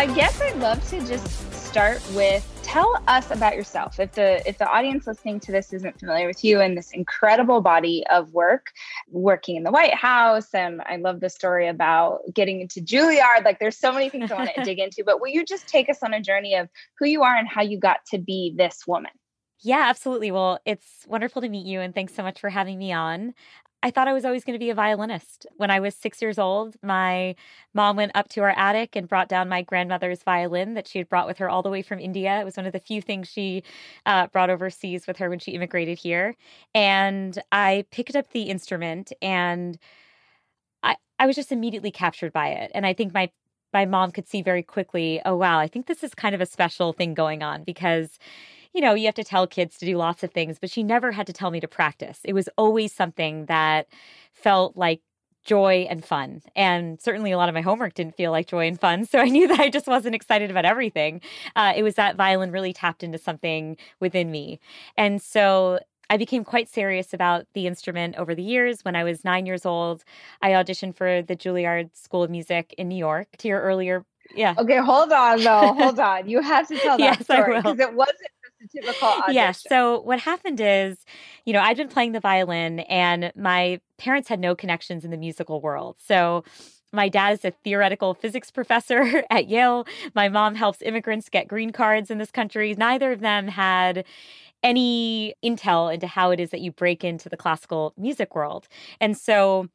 I guess I'd love to just start with tell us about yourself. If the if the audience listening to this isn't familiar with you and this incredible body of work, working in the White House, and I love the story about getting into Juilliard. Like there's so many things I want to dig into, but will you just take us on a journey of who you are and how you got to be this woman? Yeah, absolutely. Well, it's wonderful to meet you and thanks so much for having me on. I thought I was always going to be a violinist. When I was six years old, my mom went up to our attic and brought down my grandmother's violin that she had brought with her all the way from India. It was one of the few things she uh, brought overseas with her when she immigrated here. And I picked up the instrument and I, I was just immediately captured by it. And I think my my mom could see very quickly, oh wow, I think this is kind of a special thing going on because you know, you have to tell kids to do lots of things, but she never had to tell me to practice. It was always something that felt like joy and fun. And certainly a lot of my homework didn't feel like joy and fun. So I knew that I just wasn't excited about everything. Uh, it was that violin really tapped into something within me. And so I became quite serious about the instrument over the years. When I was nine years old, I auditioned for the Juilliard School of Music in New York. To your earlier yeah. Okay, hold on though. hold on. You have to tell that yes, story because it wasn't typical audition. Yeah. So what happened is, you know, I'd been playing the violin and my parents had no connections in the musical world. So my dad is a theoretical physics professor at Yale. My mom helps immigrants get green cards in this country. Neither of them had any intel into how it is that you break into the classical music world. And so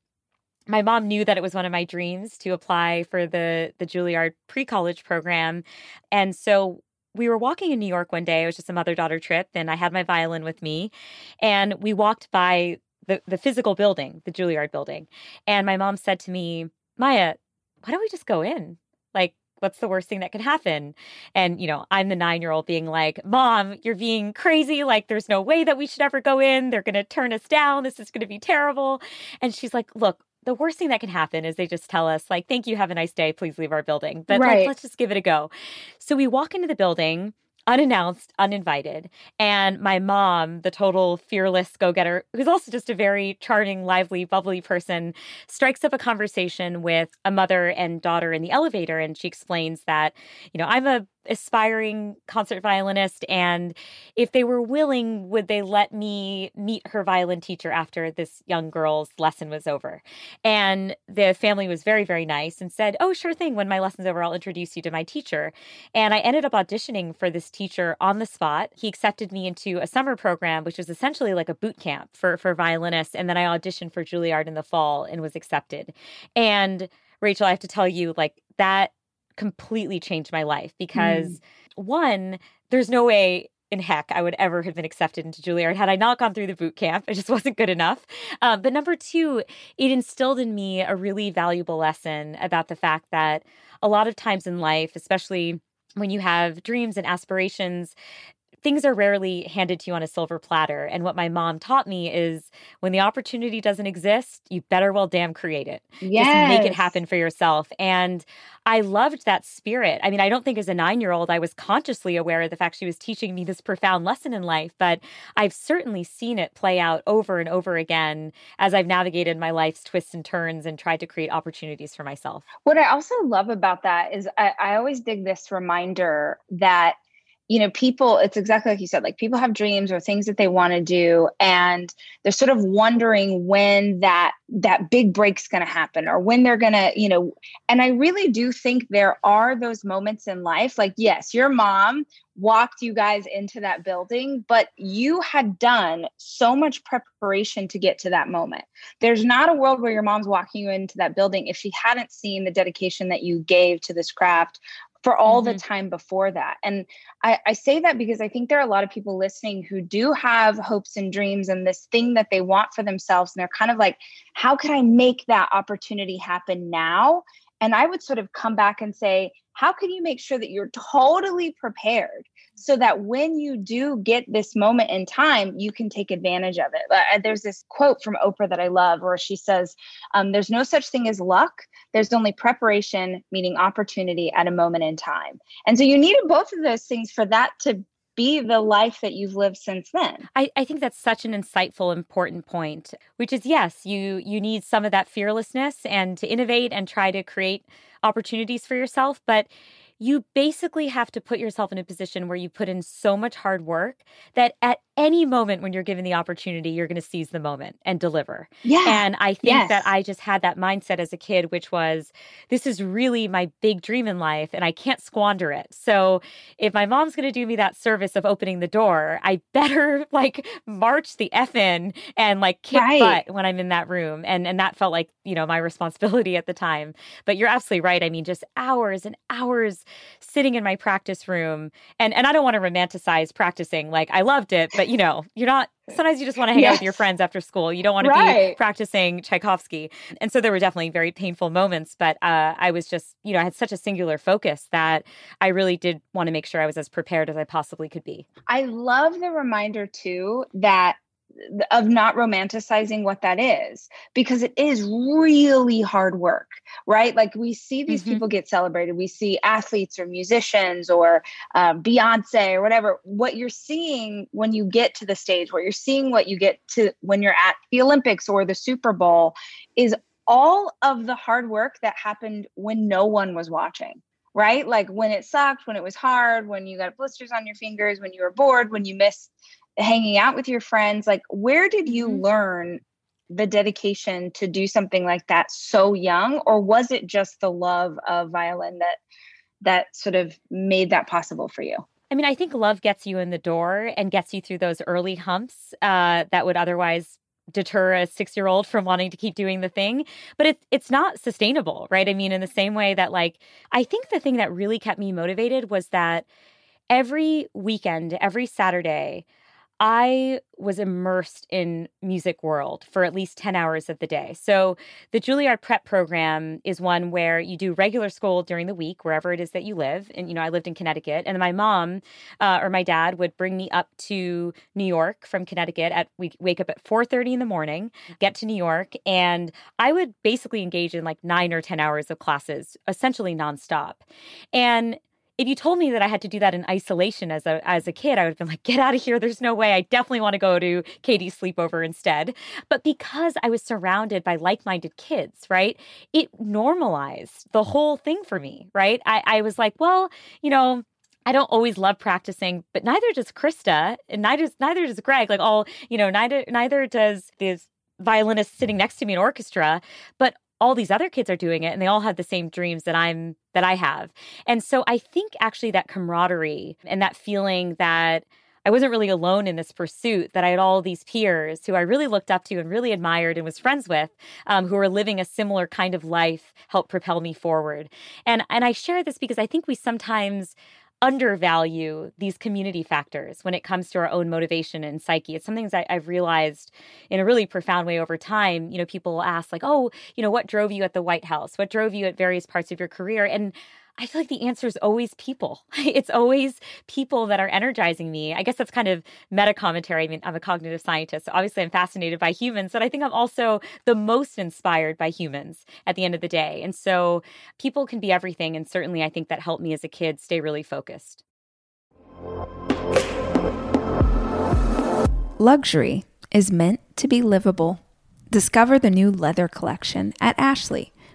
my mom knew that it was one of my dreams to apply for the the Juilliard pre-college program. And so we were walking in New York one day. It was just a mother daughter trip, and I had my violin with me. And we walked by the, the physical building, the Juilliard building. And my mom said to me, Maya, why don't we just go in? Like, what's the worst thing that could happen? And, you know, I'm the nine year old being like, Mom, you're being crazy. Like, there's no way that we should ever go in. They're going to turn us down. This is going to be terrible. And she's like, Look, the worst thing that can happen is they just tell us like thank you have a nice day please leave our building but right. like let's just give it a go so we walk into the building unannounced, uninvited. And my mom, the total fearless go getter, who's also just a very charming, lively, bubbly person, strikes up a conversation with a mother and daughter in the elevator. And she explains that, you know, I'm a aspiring concert violinist and if they were willing would they let me meet her violin teacher after this young girl's lesson was over? And the family was very very nice and said oh sure thing when my lesson's over i'll introduce you to my teacher. And i ended up auditioning for this teacher on the spot. He accepted me into a summer program which was essentially like a boot camp for for violinists and then i auditioned for juilliard in the fall and was accepted. And rachel i have to tell you like that completely changed my life because mm. one, there's no way in heck I would ever have been accepted into Juilliard had I not gone through the boot camp. It just wasn't good enough. Um, but number two, it instilled in me a really valuable lesson about the fact that a lot of times in life, especially when you have dreams and aspirations, things are rarely handed to you on a silver platter. And what my mom taught me is when the opportunity doesn't exist, you better well damn create it. Yes. Just make it happen for yourself. And I loved that spirit. I mean, I don't think as a nine year old I was consciously aware of the fact she was teaching me this profound lesson in life, but I've certainly seen it play out over and over again as I've navigated my life's twists and turns and tried to create opportunities for myself. What I also love about that is I, I always dig this reminder that you know, people, it's exactly like you said, like people have dreams or things that they want to do. And they're sort of wondering when that that big break's going to happen or when they're going to, you know, and I really do think there are those moments in life. Like, yes, your mom walked you guys into that building, but you had done so much preparation to get to that moment. There's not a world where your mom's walking you into that building if she hadn't seen the dedication that you gave to this craft for all mm-hmm. the time before that. And I, I, say that because I think there are a lot of people listening who do have hopes and dreams and this thing that they want for themselves. And they're kind of like, how can I make that opportunity happen now? And I would sort of come back and say, how can you make sure that you're totally prepared so that when you do get this moment in time, you can take advantage of it. Uh, there's this quote from Oprah that I love where she says, um, There's no such thing as luck. There's only preparation, meaning opportunity at a moment in time. And so you needed both of those things for that to be the life that you've lived since then. I, I think that's such an insightful, important point, which is yes, you you need some of that fearlessness and to innovate and try to create opportunities for yourself. But you basically have to put yourself in a position where you put in so much hard work that at any moment when you're given the opportunity, you're going to seize the moment and deliver. Yeah. And I think yes. that I just had that mindset as a kid, which was this is really my big dream in life and I can't squander it. So if my mom's going to do me that service of opening the door, I better like march the F in and like kick right. butt when I'm in that room. And, and that felt like, you know, my responsibility at the time. But you're absolutely right. I mean, just hours and hours sitting in my practice room. And, and I don't want to romanticize practicing. Like I loved it, but you know, you're not sometimes you just want to hang yes. out with your friends after school. You don't want right. to be practicing Tchaikovsky. And so there were definitely very painful moments, but uh, I was just, you know, I had such a singular focus that I really did want to make sure I was as prepared as I possibly could be. I love the reminder too that of not romanticizing what that is because it is really hard work right? Like we see these mm-hmm. people get celebrated. We see athletes or musicians or uh, beyonce or whatever. What you're seeing when you get to the stage what you're seeing what you get to when you're at the olympics or the super bowl is all of the hard work that happened when no one was watching right? Like when it sucked when it was hard when you got blisters on your fingers when you were bored when you missed hanging out with your friends like where did you mm-hmm. learn the dedication to do something like that so young? Or was it just the love of violin that that sort of made that possible for you? I mean, I think love gets you in the door and gets you through those early humps uh, that would otherwise deter a six year old from wanting to keep doing the thing. But it's it's not sustainable right? I mean in the same way that like i think the thing that really kept me motivated was that every weekend every saturday I was immersed in music world for at least 10 hours of the day. So the Juilliard prep program is one where you do regular school during the week, wherever it is that you live. And, you know, I lived in Connecticut and my mom uh, or my dad would bring me up to New York from Connecticut at, we wake up at 4.30 in the morning, get to New York. And I would basically engage in like nine or 10 hours of classes, essentially nonstop. And if you told me that I had to do that in isolation as a as a kid, I would have been like, get out of here. There's no way. I definitely want to go to Katie's sleepover instead. But because I was surrounded by like-minded kids, right? It normalized the whole thing for me, right? I, I was like, well, you know, I don't always love practicing, but neither does Krista, and neither neither does Greg. Like all, you know, neither neither does this violinist sitting next to me in orchestra. But all these other kids are doing it and they all have the same dreams that I'm that I have. And so I think actually that camaraderie and that feeling that I wasn't really alone in this pursuit, that I had all these peers who I really looked up to and really admired and was friends with, um, who were living a similar kind of life, helped propel me forward. And and I share this because I think we sometimes undervalue these community factors when it comes to our own motivation and psyche. It's something that I've realized in a really profound way over time. You know, people ask, like, oh, you know, what drove you at the White House? What drove you at various parts of your career? And I feel like the answer is always people. It's always people that are energizing me. I guess that's kind of meta commentary. I mean, I'm a cognitive scientist. So obviously, I'm fascinated by humans, but I think I'm also the most inspired by humans at the end of the day. And so people can be everything. And certainly, I think that helped me as a kid stay really focused. Luxury is meant to be livable. Discover the new leather collection at Ashley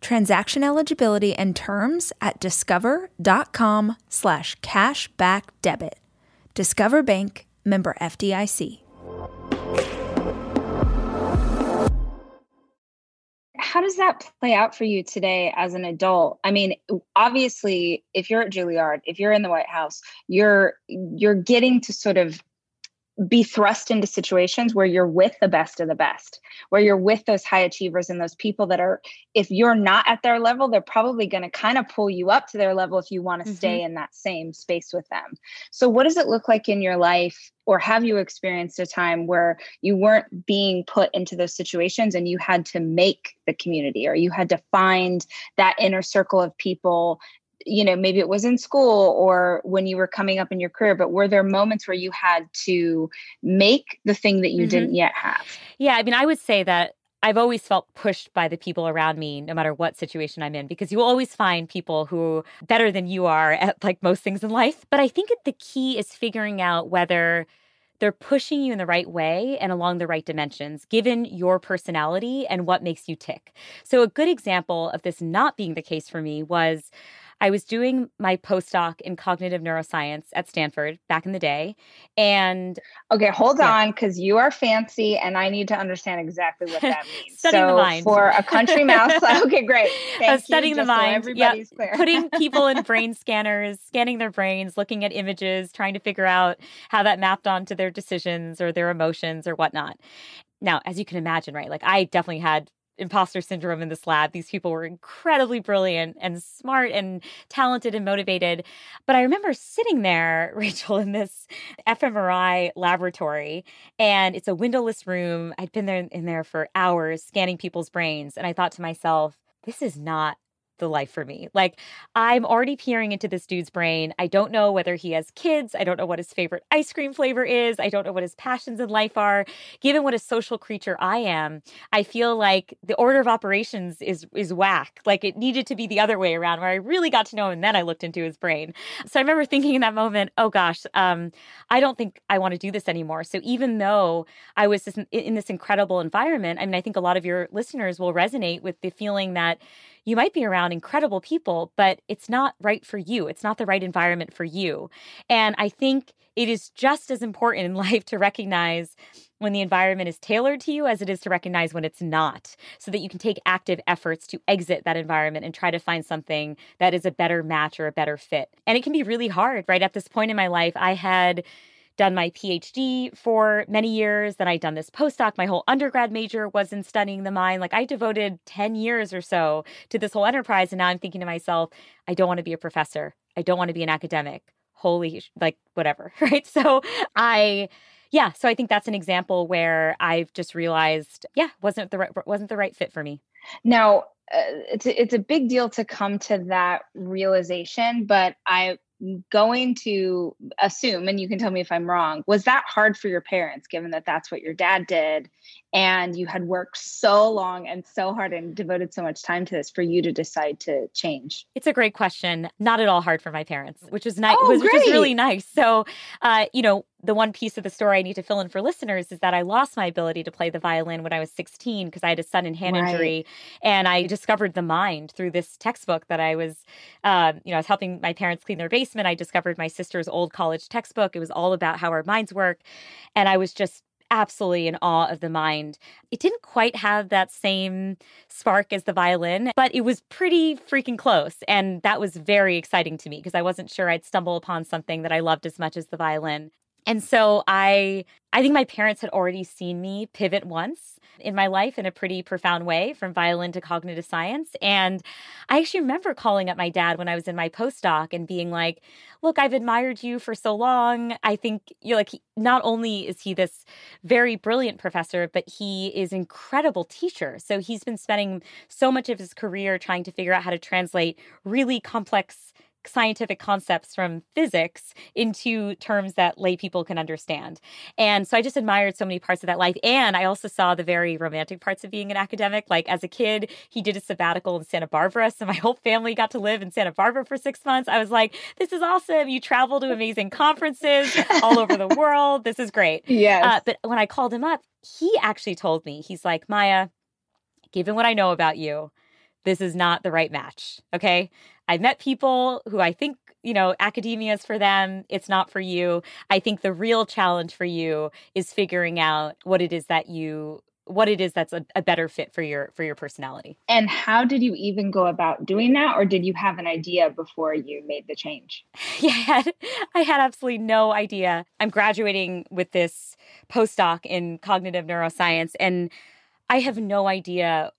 Transaction eligibility and terms at discover.com slash cashback debit. Discover Bank, member FDIC. How does that play out for you today as an adult? I mean, obviously, if you're at Juilliard, if you're in the White House, you're you're getting to sort of be thrust into situations where you're with the best of the best, where you're with those high achievers and those people that are, if you're not at their level, they're probably going to kind of pull you up to their level if you want to mm-hmm. stay in that same space with them. So, what does it look like in your life? Or have you experienced a time where you weren't being put into those situations and you had to make the community or you had to find that inner circle of people you know maybe it was in school or when you were coming up in your career but were there moments where you had to make the thing that you mm-hmm. didn't yet have yeah i mean i would say that I've always felt pushed by the people around me, no matter what situation I'm in, because you will always find people who better than you are at like most things in life. But I think the key is figuring out whether they're pushing you in the right way and along the right dimensions, given your personality and what makes you tick. So, a good example of this not being the case for me was I was doing my postdoc in cognitive neuroscience at Stanford back in the day. And okay, hold yeah. on, because you are fancy and I need to understand exactly what that means. studying so the mind. For a country mouse, okay, great. Thank I was studying you, the mind. So everybody's yep. Putting people in brain scanners, scanning their brains, looking at images, trying to figure out how that mapped onto their decisions or their emotions or whatnot. Now, as you can imagine, right? Like I definitely had imposter syndrome in this lab. These people were incredibly brilliant and smart and talented and motivated. But I remember sitting there, Rachel, in this fMRI laboratory, and it's a windowless room. I'd been there in there for hours scanning people's brains. And I thought to myself, this is not the life for me. Like, I'm already peering into this dude's brain. I don't know whether he has kids. I don't know what his favorite ice cream flavor is. I don't know what his passions in life are. Given what a social creature I am, I feel like the order of operations is is whack. Like it needed to be the other way around, where I really got to know him and then I looked into his brain. So I remember thinking in that moment, oh gosh, um, I don't think I want to do this anymore. So even though I was in, in this incredible environment, I mean, I think a lot of your listeners will resonate with the feeling that you might be around incredible people, but it's not right for you. It's not the right environment for you. And I think it is just as important in life to recognize when the environment is tailored to you as it is to recognize when it's not, so that you can take active efforts to exit that environment and try to find something that is a better match or a better fit. And it can be really hard, right? At this point in my life, I had done my PhD for many years. Then I'd done this postdoc. My whole undergrad major was in studying the mind. Like I devoted 10 years or so to this whole enterprise. And now I'm thinking to myself, I don't want to be a professor. I don't want to be an academic. Holy, like, whatever. Right. So I, yeah. So I think that's an example where I've just realized, yeah, wasn't the right, wasn't the right fit for me. Now, uh, it's a, it's a big deal to come to that realization, but I going to assume and you can tell me if i'm wrong was that hard for your parents given that that's what your dad did? And you had worked so long and so hard and devoted so much time to this for you to decide to change? It's a great question. Not at all hard for my parents which is nice oh, which is really nice. So uh, you know the one piece of the story I need to fill in for listeners is that I lost my ability to play the violin when I was 16 because I had a sudden hand right. injury, and I discovered the mind through this textbook that I was, uh, you know, I was helping my parents clean their basement. I discovered my sister's old college textbook. It was all about how our minds work, and I was just absolutely in awe of the mind. It didn't quite have that same spark as the violin, but it was pretty freaking close. And that was very exciting to me because I wasn't sure I'd stumble upon something that I loved as much as the violin. And so I I think my parents had already seen me pivot once in my life in a pretty profound way from violin to cognitive science. And I actually remember calling up my dad when I was in my postdoc and being like, look, I've admired you for so long. I think you're like, not only is he this very brilliant professor, but he is incredible teacher. So he's been spending so much of his career trying to figure out how to translate really complex scientific concepts from physics into terms that lay people can understand. And so I just admired so many parts of that life. And I also saw the very romantic parts of being an academic. Like as a kid, he did a sabbatical in Santa Barbara. So my whole family got to live in Santa Barbara for six months. I was like, this is awesome. You travel to amazing conferences all over the world. This is great. Yes. Uh, but when I called him up, he actually told me, he's like, Maya, given what I know about you, this is not the right match. Okay. I've met people who I think, you know, academia is for them. It's not for you. I think the real challenge for you is figuring out what it is that you what it is that's a, a, better fit for your for your personality and how did you even go about doing that or did you have an idea before you made the change yeah i had, I had absolutely no idea i'm graduating with this postdoc in cognitive neuroscience and i have no idea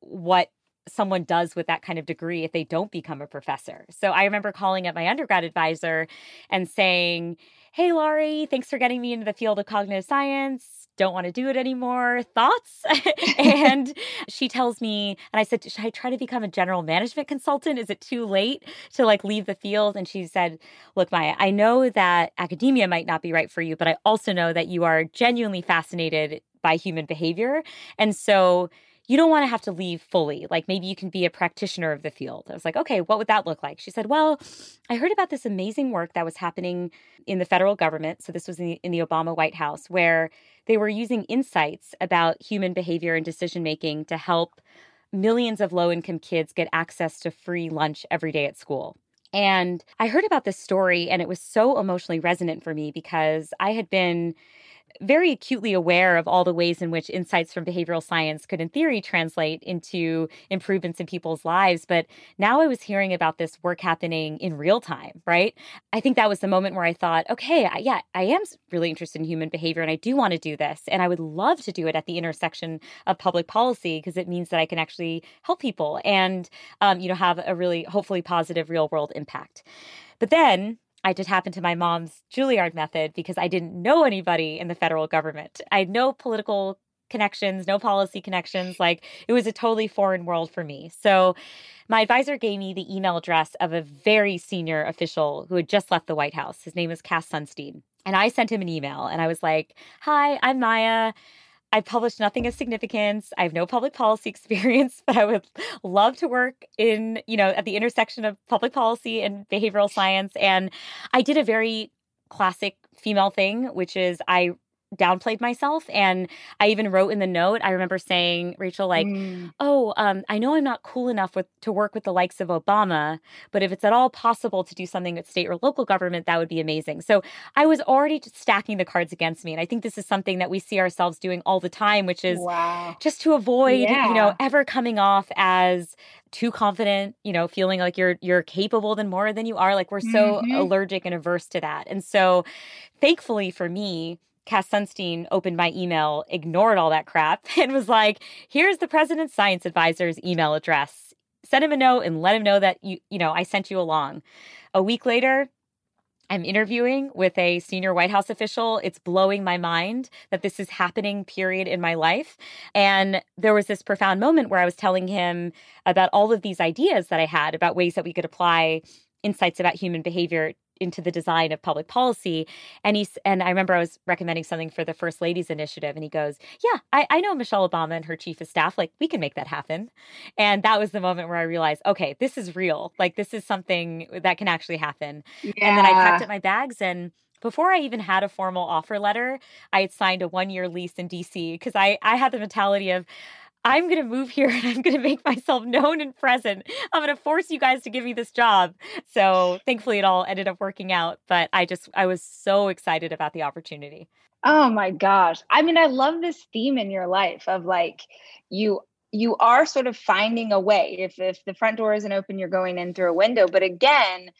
what someone does with that kind of degree if they don't become a professor. So I remember calling up my undergrad advisor and saying, Hey, Laurie, thanks for getting me into the field of cognitive science. Don't want to do it anymore. Thoughts? and she tells me, and I said, Should I try to become a general management consultant? Is it too late to like leave the field? And she said, Look, Maya, I know that academia might not be right for you, but I also know that you are genuinely fascinated by human behavior. And so you don't want to have to leave fully. Like maybe you can be a practitioner of the field. I was like, okay, what would that look like? She said, well, I heard about this amazing work that was happening in the federal government. So this was in the, in the Obama White House, where they were using insights about human behavior and decision making to help millions of low income kids get access to free lunch every day at school. And I heard about this story, and it was so emotionally resonant for me because I had been very acutely aware of all the ways in which insights from behavioral science could, in theory, translate into improvements in people's lives. But now I was hearing about this work happening in real time, right? I think that was the moment where I thought, okay, yeah, I am really interested in human behavior and I do want to do this. And I would love to do it at the intersection of public policy because it means that I can actually help people and, um, you know, have a really hopefully positive real world impact. But then I just happened to my mom's Juilliard method because I didn't know anybody in the federal government. I had no political connections, no policy connections. Like it was a totally foreign world for me. So my advisor gave me the email address of a very senior official who had just left the White House. His name is Cass Sunstein. And I sent him an email and I was like, Hi, I'm Maya. I've published nothing of significance. I have no public policy experience, but I would love to work in, you know, at the intersection of public policy and behavioral science. And I did a very classic female thing, which is I downplayed myself and i even wrote in the note i remember saying rachel like mm. oh um, i know i'm not cool enough with to work with the likes of obama but if it's at all possible to do something at state or local government that would be amazing so i was already stacking the cards against me and i think this is something that we see ourselves doing all the time which is wow. just to avoid yeah. you know ever coming off as too confident you know feeling like you're you're capable than more than you are like we're so mm-hmm. allergic and averse to that and so thankfully for me Cass Sunstein opened my email, ignored all that crap, and was like, here's the president's science advisor's email address. Send him a note and let him know that you, you know, I sent you along. A week later, I'm interviewing with a senior White House official. It's blowing my mind that this is happening, period, in my life. And there was this profound moment where I was telling him about all of these ideas that I had about ways that we could apply insights about human behavior into the design of public policy. And he's and I remember I was recommending something for the First Ladies Initiative, and he goes, "Yeah, I, I know Michelle Obama and her chief of staff. Like we can make that happen." And that was the moment where I realized, okay, this is real. Like this is something that can actually happen. Yeah. And then I packed up my bags and before I even had a formal offer letter, I had signed a one year lease in DC because I, I had the mentality of, I'm going to move here and I'm going to make myself known and present. I'm going to force you guys to give me this job. So thankfully, it all ended up working out. But I just, I was so excited about the opportunity. Oh my gosh. I mean, I love this theme in your life of like you you are sort of finding a way. If if the front door isn't open, you're going in through a window. But again,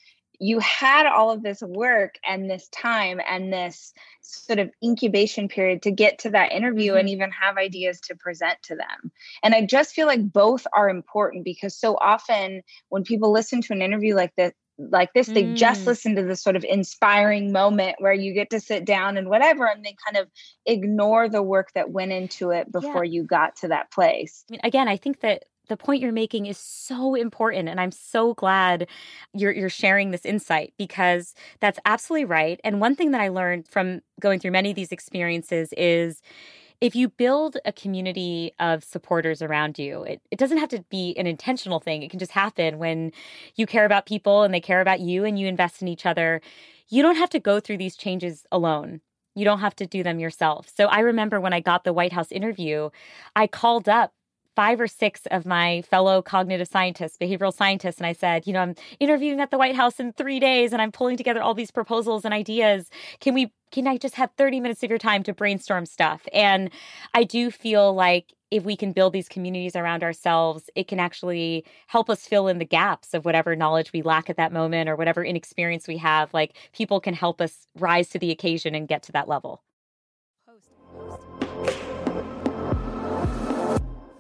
you had all of this work and this time and this sort of incubation period to get to that interview mm-hmm. and even have ideas to present to them. And I just feel like both are important because so often when people listen to an interview like this, like this, they just mm. listen to this sort of inspiring moment where you get to sit down and whatever, and they kind of ignore the work that went into it before yeah. you got to that place. I mean, again, I think that the point you're making is so important and i'm so glad you're you're sharing this insight because that's absolutely right and one thing that i learned from going through many of these experiences is if you build a community of supporters around you, it, it doesn't have to be an intentional thing. It can just happen when you care about people and they care about you and you invest in each other. You don't have to go through these changes alone. You don't have to do them yourself. So I remember when I got the White House interview, I called up five or six of my fellow cognitive scientists, behavioral scientists, and I said, you know, I'm interviewing at the White House in three days and I'm pulling together all these proposals and ideas. Can we, can I just have 30 minutes of your time to brainstorm stuff? And I do feel like if we can build these communities around ourselves, it can actually help us fill in the gaps of whatever knowledge we lack at that moment or whatever inexperience we have. Like people can help us rise to the occasion and get to that level.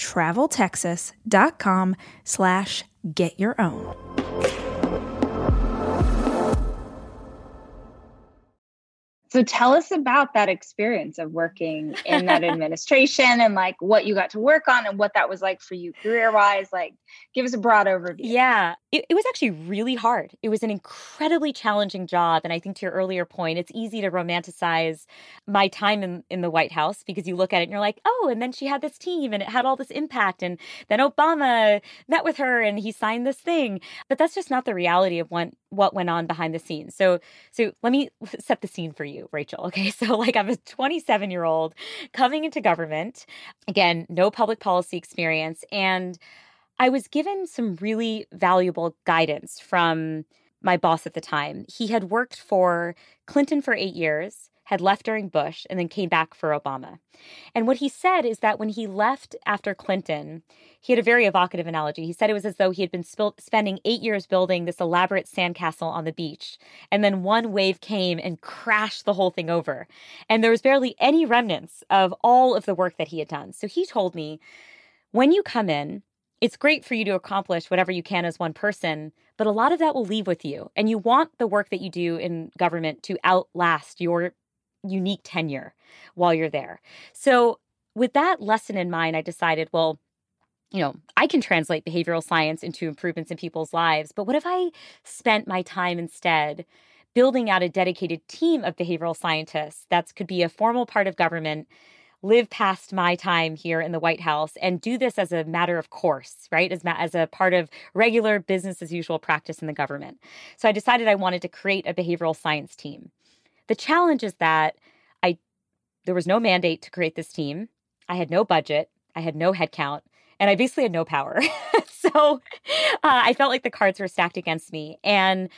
traveltexas.com slash get your own. So tell us about that experience of working in that administration and like what you got to work on and what that was like for you career wise. Like, give us a broad overview. Yeah, it, it was actually really hard. It was an incredibly challenging job. And I think to your earlier point, it's easy to romanticize my time in, in the White House because you look at it and you're like, oh, and then she had this team and it had all this impact. And then Obama met with her and he signed this thing. But that's just not the reality of what, what went on behind the scenes. So, so let me set the scene for you, Rachel. Okay. So, like, I'm a 27 year old coming into government. Again, no public policy experience. And I was given some really valuable guidance from my boss at the time. He had worked for Clinton for eight years, had left during Bush, and then came back for Obama. And what he said is that when he left after Clinton, he had a very evocative analogy. He said it was as though he had been sp- spending eight years building this elaborate sandcastle on the beach, and then one wave came and crashed the whole thing over. And there was barely any remnants of all of the work that he had done. So he told me when you come in, it's great for you to accomplish whatever you can as one person, but a lot of that will leave with you. And you want the work that you do in government to outlast your unique tenure while you're there. So, with that lesson in mind, I decided, well, you know, I can translate behavioral science into improvements in people's lives, but what if I spent my time instead building out a dedicated team of behavioral scientists that could be a formal part of government live past my time here in the White House and do this as a matter of course, right? As, ma- as a part of regular business as usual practice in the government. So I decided I wanted to create a behavioral science team. The challenge is that I there was no mandate to create this team. I had no budget. I had no headcount. And I basically had no power. so uh, I felt like the cards were stacked against me. And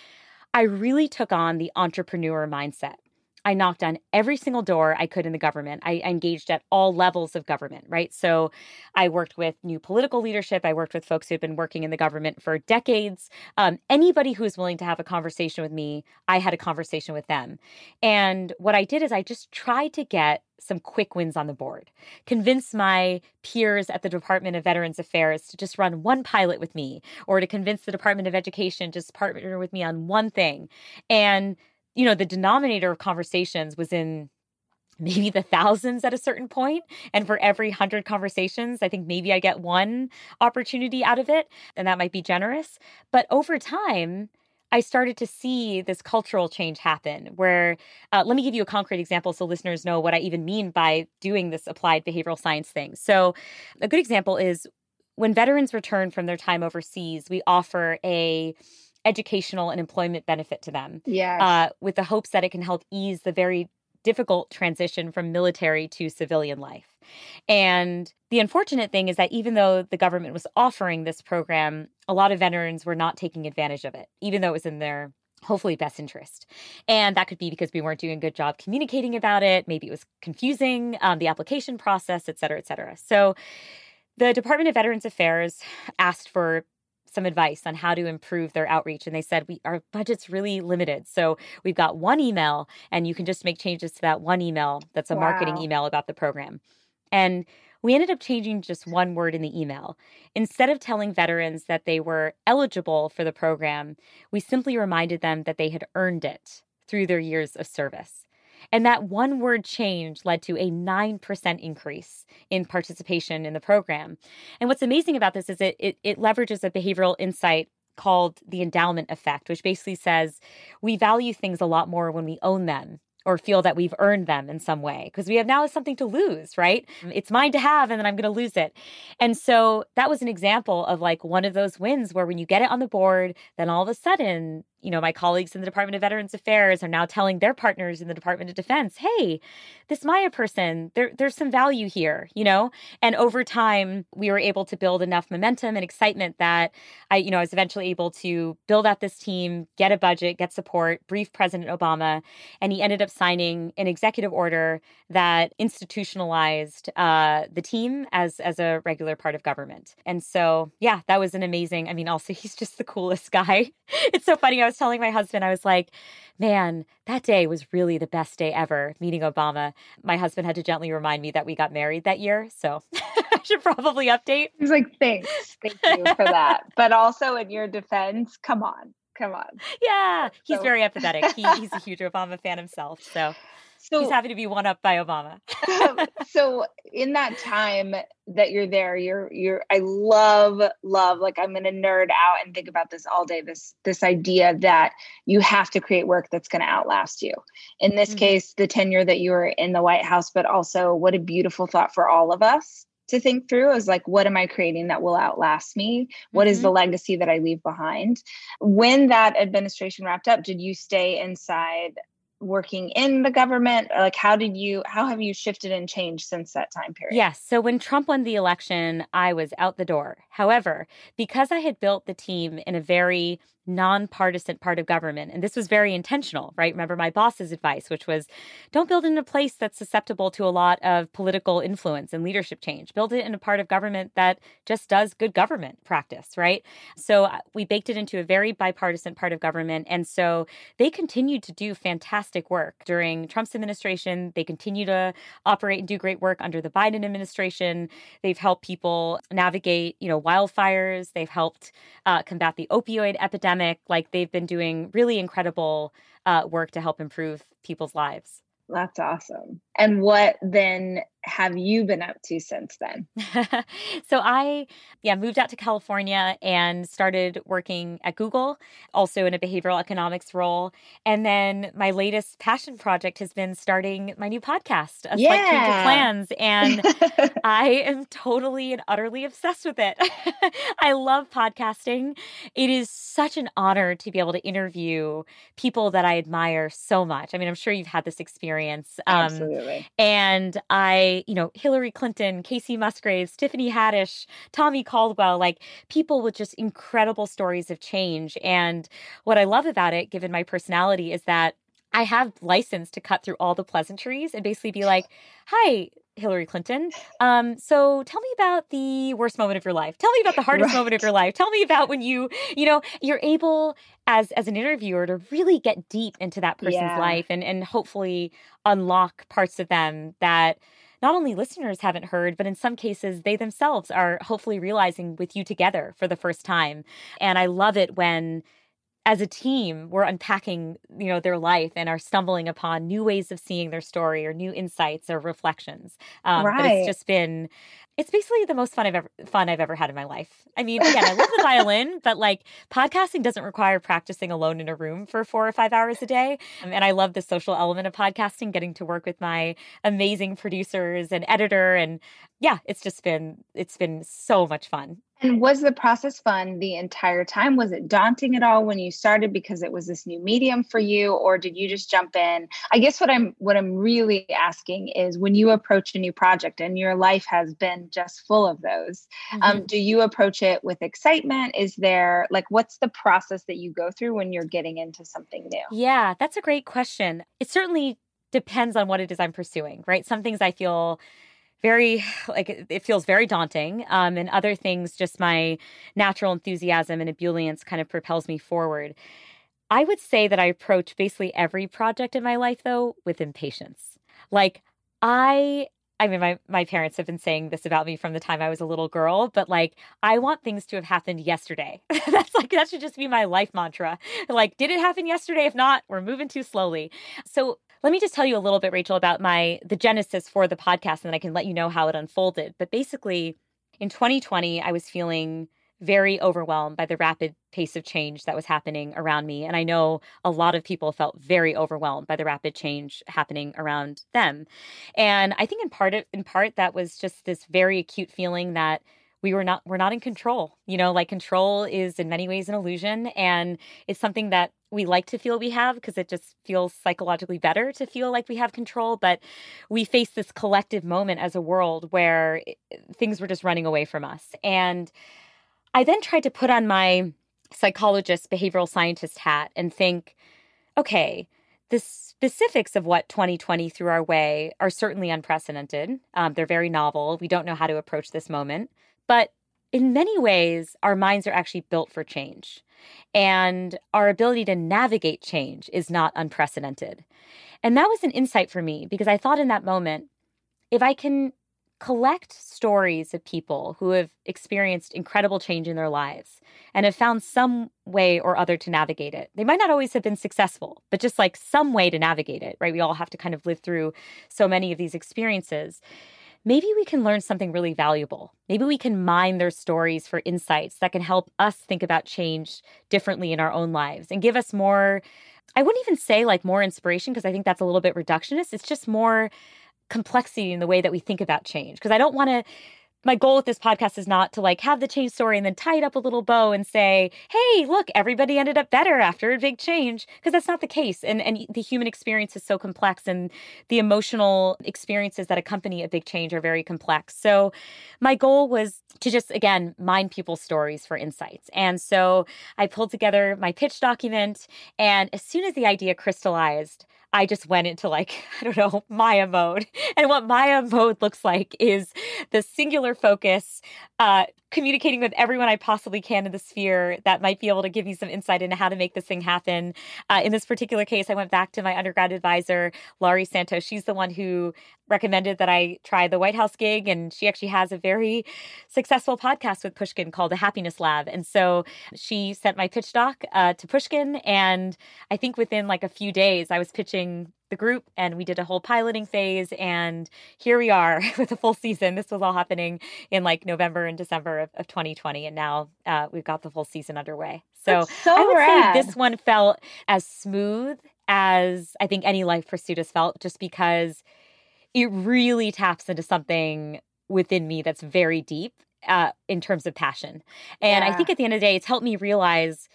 I really took on the entrepreneur mindset. I knocked on every single door I could in the government. I engaged at all levels of government, right? So I worked with new political leadership. I worked with folks who had been working in the government for decades. Um, anybody who was willing to have a conversation with me, I had a conversation with them. And what I did is I just tried to get some quick wins on the board. Convince my peers at the Department of Veterans Affairs to just run one pilot with me, or to convince the Department of Education to just partner with me on one thing. And you know, the denominator of conversations was in maybe the thousands at a certain point and for every 100 conversations i think maybe i get one opportunity out of it and that might be generous but over time I started to see this cultural change happen. Where, uh, let me give you a concrete example so listeners know what I even mean by doing this applied behavioral science thing. So, a good example is when veterans return from their time overseas, we offer a educational and employment benefit to them. Yeah. Uh, with the hopes that it can help ease the very difficult transition from military to civilian life. And the unfortunate thing is that even though the government was offering this program, a lot of veterans were not taking advantage of it, even though it was in their hopefully best interest. And that could be because we weren't doing a good job communicating about it. Maybe it was confusing, um, the application process, et cetera, et cetera. So the Department of Veterans Affairs asked for some advice on how to improve their outreach and they said we our budget's really limited so we've got one email and you can just make changes to that one email that's a wow. marketing email about the program and we ended up changing just one word in the email. Instead of telling veterans that they were eligible for the program, we simply reminded them that they had earned it through their years of service. And that one word change led to a 9% increase in participation in the program. And what's amazing about this is it, it, it leverages a behavioral insight called the endowment effect, which basically says we value things a lot more when we own them or feel that we've earned them in some way because we have now something to lose, right? Mm-hmm. It's mine to have and then I'm going to lose it. And so that was an example of like one of those wins where when you get it on the board, then all of a sudden you know, my colleagues in the Department of Veterans Affairs are now telling their partners in the Department of Defense, hey, this Maya person, there, there's some value here, you know? And over time, we were able to build enough momentum and excitement that I, you know, I was eventually able to build out this team, get a budget, get support, brief President Obama, and he ended up signing an executive order that institutionalized uh, the team as as a regular part of government. And so, yeah, that was an amazing. I mean, also he's just the coolest guy. it's so funny. I was telling my husband, I was like, man, that day was really the best day ever meeting Obama. My husband had to gently remind me that we got married that year. So I should probably update. He's like, thanks. Thank you for that. but also, in your defense, come on. Come on. Yeah. He's so. very empathetic. He, he's a huge Obama fan himself. So so, he's happy to be one up by Obama. so in that time that you're there, you're you're I love love like I'm going to nerd out and think about this all day. This this idea that you have to create work that's going to outlast you. In this mm-hmm. case, the tenure that you were in the White House, but also what a beautiful thought for all of us to think through is like what am i creating that will outlast me What mm-hmm. is the mm-hmm. legacy that i leave behind when that administration wrapped up did you stay inside working in the government? Like how did you how have you shifted and changed since that time period? Yes so when trump won the election i was out the door. However because i had built the team in a very nonpartisan part of government. And this was very intentional, right? Remember my boss's advice, which was don't build in a place that's susceptible to a lot of political influence and leadership change. Build it in a part of government that just does good government practice, right? So uh, we baked it into a very bipartisan part of government. And so they continued to do fantastic work during Trump's administration. They continue to operate and do great work under the Biden administration. They've helped people navigate, you know, wildfires. They've helped uh, combat the opioid epidemic pandemic, like they've been doing really incredible uh, work to help improve people's lives. That's awesome. And what then have you been up to since then? so I yeah, moved out to California and started working at Google, also in a behavioral economics role. And then my latest passion project has been starting my new podcast, A yeah. Slight Change of Plans. And I am totally and utterly obsessed with it. I love podcasting. It is such an honor to be able to interview people that I admire so much. I mean, I'm sure you've had this experience. Um, Absolutely. And I you know, Hillary Clinton, Kacey Musgraves, Tiffany Haddish, Tommy Caldwell, like people with just incredible stories of change. And what I love about it, given my personality, is that I have license to cut through all the pleasantries and basically be like, hi, Hillary Clinton. Um, so tell me about the worst moment of your life. Tell me about the hardest right. moment of your life. Tell me about when you, you know, you're able as as an interviewer to really get deep into that person's yeah. life and and hopefully unlock parts of them that not only listeners haven't heard, but in some cases, they themselves are hopefully realizing with you together for the first time. And I love it when as a team we're unpacking you know their life and are stumbling upon new ways of seeing their story or new insights or reflections um, right. but it's just been it's basically the most fun I've ever fun I've ever had in my life. I mean, again, I love the violin, but like podcasting doesn't require practicing alone in a room for four or five hours a day. Um, and I love the social element of podcasting, getting to work with my amazing producers and editor. And yeah, it's just been it's been so much fun. And was the process fun the entire time? Was it daunting at all when you started because it was this new medium for you or did you just jump in? I guess what I'm what I'm really asking is when you approach a new project and your life has been just full of those, um, mm-hmm. um, do you approach it with excitement? Is there like what's the process that you go through when you're getting into something new? Yeah, that's a great question. It certainly depends on what it is I'm pursuing, right? Some things I feel very like it feels very daunting um, and other things just my natural enthusiasm and ebullience kind of propels me forward i would say that i approach basically every project in my life though with impatience like i I mean, my, my parents have been saying this about me from the time I was a little girl, but like, I want things to have happened yesterday. That's like, that should just be my life mantra. Like, did it happen yesterday? If not, we're moving too slowly. So let me just tell you a little bit, Rachel, about my the genesis for the podcast, and then I can let you know how it unfolded. But basically, in 2020, I was feeling very overwhelmed by the rapid pace of change that was happening around me. And I know a lot of people felt very overwhelmed by the rapid change happening around them. And I think in part in part that was just this very acute feeling that we were not we're not in control you know like control is in many ways an illusion and it's something that we like to feel we have because it just feels psychologically better to feel like we have control but we face this collective moment as a world where things were just running away from us. And i then tried to put on my psychologist behavioral scientist hat and think okay the specifics of what 2020 threw our way are certainly unprecedented. Um, they're very novel. We don't know how to approach this moment but in many ways, our minds are actually built for change. And our ability to navigate change is not unprecedented. And that was an insight for me because I thought in that moment, if I can collect stories of people who have experienced incredible change in their lives and have found some way or other to navigate it. They might not always have been successful, but just like some way to navigate it, right? We all have to kind of live through so many of these experiences. Maybe we can learn something really valuable. Maybe we can mine their stories for insights that can help us think about change differently in our own lives and give us more. I wouldn't even say like more inspiration because I think that's a little bit reductionist. It's just more complexity in the way that we think about change. Because I don't want to my goal with this podcast is not to like have the change story and then tie it up a little bow and say, "Hey, look, everybody ended up better after a big change," because that's not the case. And and the human experience is so complex and the emotional experiences that accompany a big change are very complex. So, my goal was to just again mine people's stories for insights. And so, I pulled together my pitch document and as soon as the idea crystallized, I just went into like, I don't know, Maya mode. And what Maya mode looks like is the singular focus, uh, communicating with everyone I possibly can in the sphere that might be able to give me some insight into how to make this thing happen. Uh, in this particular case, I went back to my undergrad advisor, Laurie Santos. She's the one who recommended that I try the White House gig, and she actually has a very successful podcast with Pushkin called The Happiness Lab. And so she sent my pitch doc uh, to Pushkin, and I think within like a few days, I was pitching the group and we did a whole piloting phase and here we are with a full season this was all happening in like november and december of, of 2020 and now uh, we've got the full season underway so, so i would rad. say this one felt as smooth as i think any life pursuit has felt just because it really taps into something within me that's very deep uh, in terms of passion and Yeah. i think at the end of the day it's helped me realize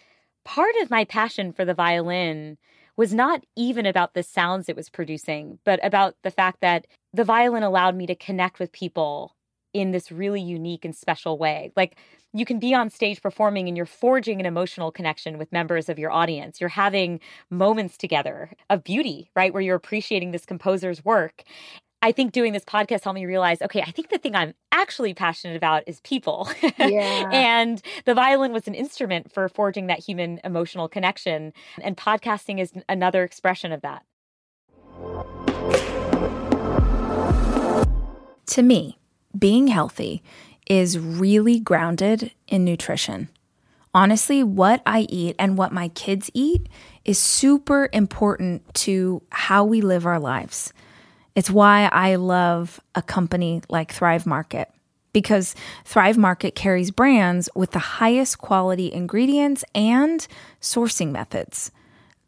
part of my passion for the violin was not even about the sounds it was producing, but about the fact that the violin allowed me to connect with people in this really unique and special way. Like you can be on stage performing and you're forging an emotional connection with members of your audience. You're having moments together of beauty, right? Where you're appreciating this composer's work. I think doing this podcast helped me realize okay, I think the thing I'm actually passionate about is people. Yeah. and the violin was an instrument for forging that human emotional connection. And podcasting is another expression of that. To me, being healthy is really grounded in nutrition. Honestly, what I eat and what my kids eat is super important to how we live our lives. It's why I love a company like Thrive Market because Thrive Market carries brands with the highest quality ingredients and sourcing methods.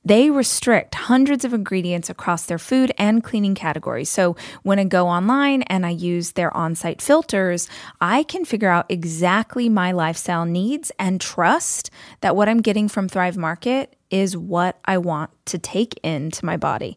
They restrict hundreds of ingredients across their food and cleaning categories. So when I go online and I use their on site filters, I can figure out exactly my lifestyle needs and trust that what I'm getting from Thrive Market is what I want to take into my body.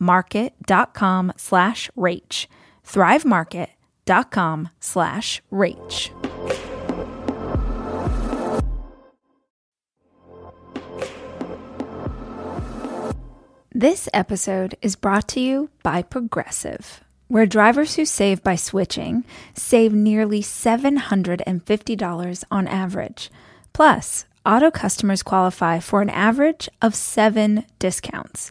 market.com slash rach. thrivemarket.com slash rach. This episode is brought to you by Progressive, where drivers who save by switching save nearly $750 on average. Plus, auto customers qualify for an average of seven discounts.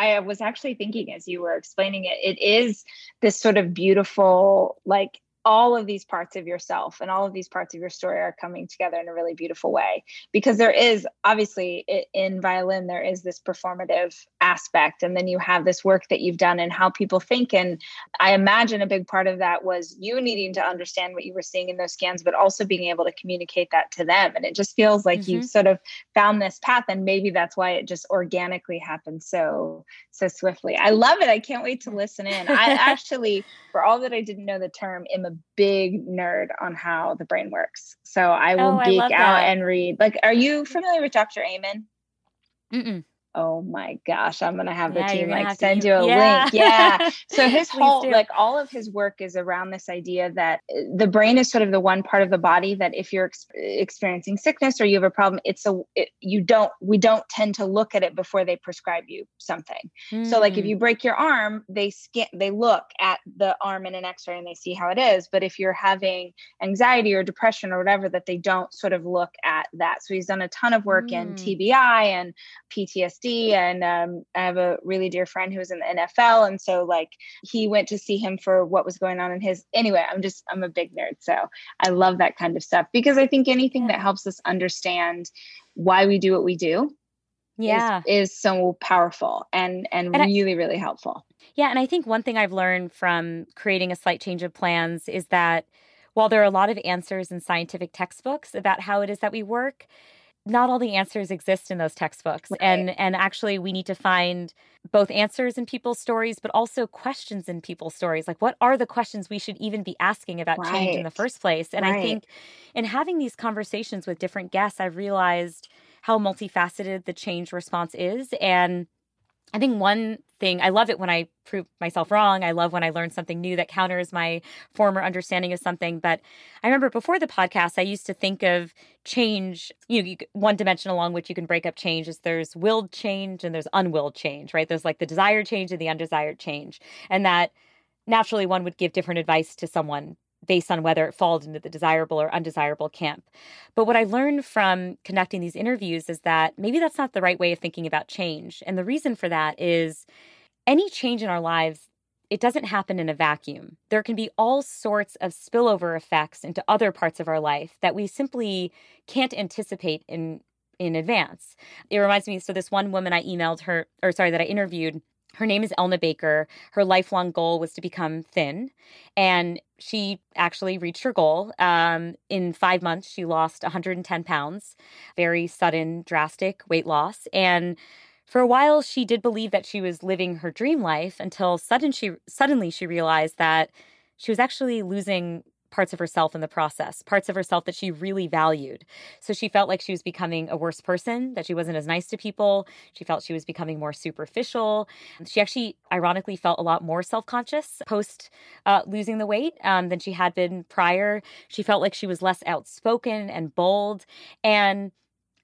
I was actually thinking as you were explaining it, it is this sort of beautiful, like all of these parts of yourself and all of these parts of your story are coming together in a really beautiful way. Because there is obviously in violin there is this performative aspect and then you have this work that you've done and how people think and i imagine a big part of that was you needing to understand what you were seeing in those scans but also being able to communicate that to them and it just feels like mm-hmm. you've sort of found this path and maybe that's why it just organically happened so so swiftly i love it i can't wait to listen in i actually for all that i didn't know the term am a big nerd on how the brain works. So I will oh, geek I out and read. Like, are you familiar with Dr. Amen? Mm-mm oh my gosh, I'm gonna have the yeah, team like send you a yeah. link. Yeah. So his whole do. like all of his work is around this idea that uh, the brain is sort of the one part of the body that if you're ex- experiencing sickness or you have a problem, it's a it, you don't we don't tend to look at it before they prescribe you something. Mm. So like if you mm. break your arm, they scan they look at the arm in an X-ray and they see how it is. But if you're having anxiety or depression or whatever, that they don't sort of look at that. So he's done a ton of work mm. in TBI and PTSD and um, I have a really dear friend who was in the NFL, and so like he went to see him for what was going on in his. Anyway, I'm just I'm a big nerd, so I love that kind of stuff because I think anything that helps us understand why we do what we do, yeah, is, is so powerful and and, and really I, really helpful. Yeah, and I think one thing I've learned from creating a slight change of plans is that while there are a lot of answers in scientific textbooks about how it is that we work not all the answers exist in those textbooks right. and and actually we need to find both answers in people's stories but also questions in people's stories like what are the questions we should even be asking about right. change in the first place and right. i think in having these conversations with different guests i've realized how multifaceted the change response is and I think one thing I love it when I prove myself wrong. I love when I learn something new that counters my former understanding of something. But I remember before the podcast, I used to think of change, you know, one dimension along which you can break up change is there's willed change and there's unwilled change, right? There's like the desired change and the undesired change. And that naturally one would give different advice to someone based on whether it falls into the desirable or undesirable camp. But what I learned from conducting these interviews is that maybe that's not the right way of thinking about change. And the reason for that is any change in our lives it doesn't happen in a vacuum. There can be all sorts of spillover effects into other parts of our life that we simply can't anticipate in in advance. It reminds me so this one woman I emailed her or sorry that I interviewed her name is Elna Baker. Her lifelong goal was to become thin, and she actually reached her goal. Um, in five months, she lost 110 pounds, very sudden, drastic weight loss. And for a while, she did believe that she was living her dream life until sudden she, suddenly she realized that she was actually losing parts of herself in the process, parts of herself that she really valued. So she felt like she was becoming a worse person, that she wasn't as nice to people. She felt she was becoming more superficial. She actually, ironically, felt a lot more self conscious post uh, losing the weight um, than she had been prior. She felt like she was less outspoken and bold. And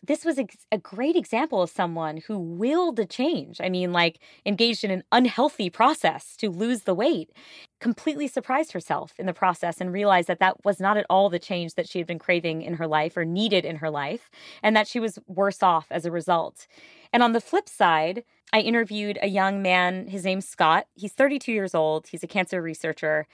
this was a, a, great example of someone who willed a change. I mean, like engaged in an unhealthy process to lose the weight, completely surprised herself in the process and realized that that was not at all the change that she had been craving in her life or needed in her life, and that she was worse off as a result. And on the flip side, I interviewed a young man. His name's Scott. He's 32 years old. He's a cancer researcher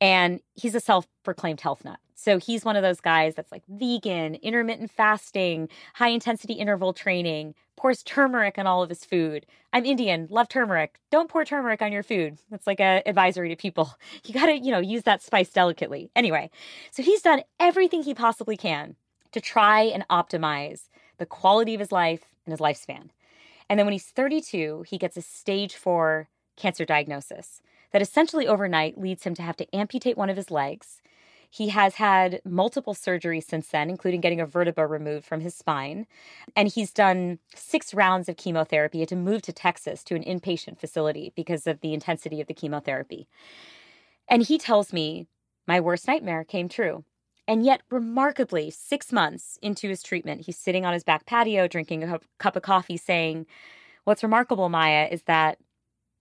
and he's a self proclaimed health nut. So he's one of those guys that's like vegan, intermittent fasting, high intensity interval training, pours turmeric on all of his food. I'm Indian, love turmeric. Don't pour turmeric on your food. That's like a advisory to people. You got to, you know, use that spice delicately. Anyway, so he's done everything he possibly can to try and optimize the quality of his life and his lifespan. And then when he's 32, he gets a stage 4 cancer diagnosis that essentially overnight leads him to have to amputate one of his legs he has had multiple surgeries since then, including getting a vertebra removed from his spine. And he's done six rounds of chemotherapy. To move to Texas to an inpatient facility because of the intensity of the chemotherapy. And he tells me, my worst nightmare came true. And yet, remarkably, six months into his treatment, he's sitting on his back patio drinking a cup of coffee, saying, What's remarkable, Maya, is that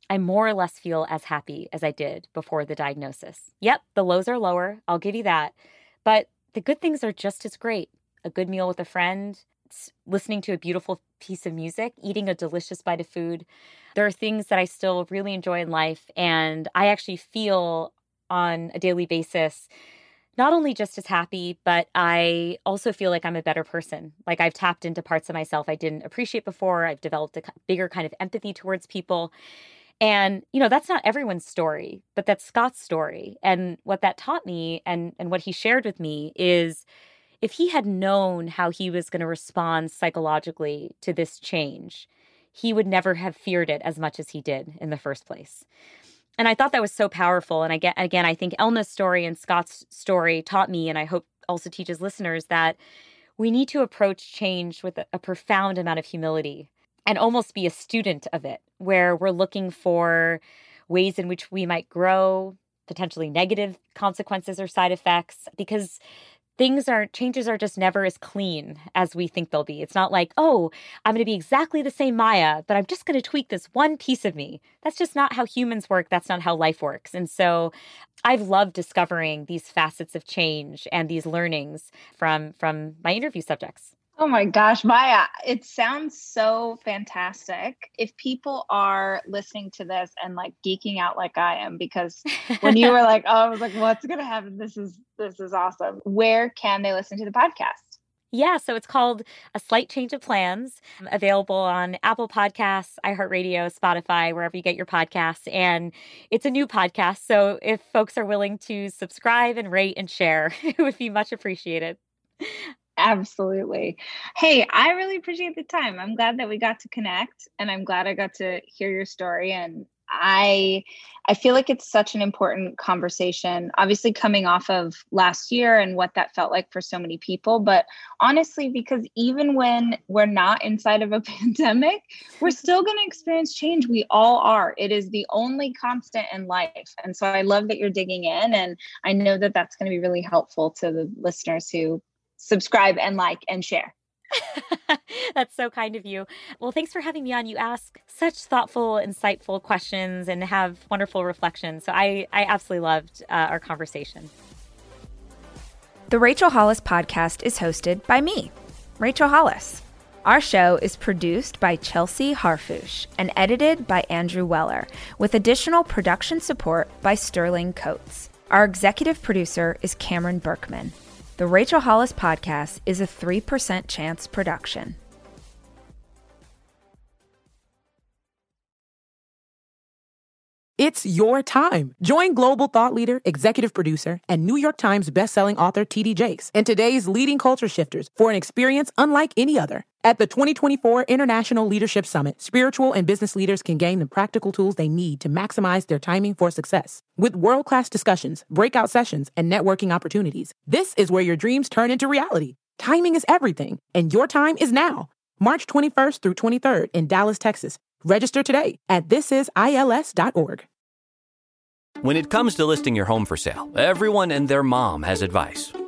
I more or less feel as happy as I did before the diagnosis. Yep, the lows are lower, I'll give you that. But the good things are just as great. A good meal with a friend, listening to a beautiful piece of music, eating a delicious bite of food. There are things that I still really enjoy in life. And I actually feel on a daily basis not only just as happy, but I also feel like I'm a better person. Like I've tapped into parts of myself I didn't appreciate before. I've developed a bigger kind of empathy towards people. And, you know, that's not everyone's story, but that's Scott's story. And what that taught me and, and what he shared with me is if he had known how he was going to respond psychologically to this change, he would never have feared it as much as he did in the first place. And I thought that was so powerful. And I get, again, I think Elna's story and Scott's story taught me, and I hope also teaches listeners that we need to approach change with a, a profound amount of humility and almost be a student of it, where we're looking for ways in which we might grow, potentially negative consequences or side effects, because things are changes are just never as clean as we think they'll be. It's not like, oh, I'm going to be exactly the same Maya, but I'm just going to tweak this one piece of me. That's just not how humans work. That's not how life works. And so I've loved discovering these facets of change and these learnings from from my interview subjects. Oh my gosh, Maya, it sounds so fantastic. If people are listening to this and like geeking out like I am, because when you were like, oh, I was like, what's gonna happen? This is this is awesome. Where can they listen to the podcast? Yeah, so it's called A Slight Change of Plans, um, available on Apple Podcasts, iHeartRadio, Spotify, wherever you get your podcasts. And it's a new podcast. So if folks are willing to subscribe and rate and share, it would be much appreciated. Absolutely. Hey, I really appreciate the time. I'm glad that we got to connect and I'm glad I got to hear your story and I I feel like it's such an important conversation. Obviously coming off of last year and what that felt like for so many people, but honestly because even when we're not inside of a pandemic, we're still going to experience change. We all are. It is the only constant in life. And so I love that you're digging in and I know that that's going to be really helpful to the listeners who subscribe and like and share. That's so kind of you. Well, thanks for having me on. You ask such thoughtful, insightful questions and have wonderful reflections. So I, I absolutely loved uh, our conversation. The Rachel Hollis podcast is hosted by me, Rachel Hollis. Our show is produced by Chelsea Harfouche and edited by Andrew Weller, with additional production support by Sterling Coates. Our executive producer is Cameron Berkman. The Rachel Hollis Podcast is a 3% chance production. It's your time. Join global thought leader, executive producer, and New York Times bestselling author T.D. Jakes and today's leading culture shifters for an experience unlike any other. At the 2024 International Leadership Summit, spiritual and business leaders can gain the practical tools they need to maximize their timing for success. With world class discussions, breakout sessions, and networking opportunities, this is where your dreams turn into reality. Timing is everything, and your time is now. March 21st through 23rd in Dallas, Texas. Register today at thisisils.org. When it comes to listing your home for sale, everyone and their mom has advice.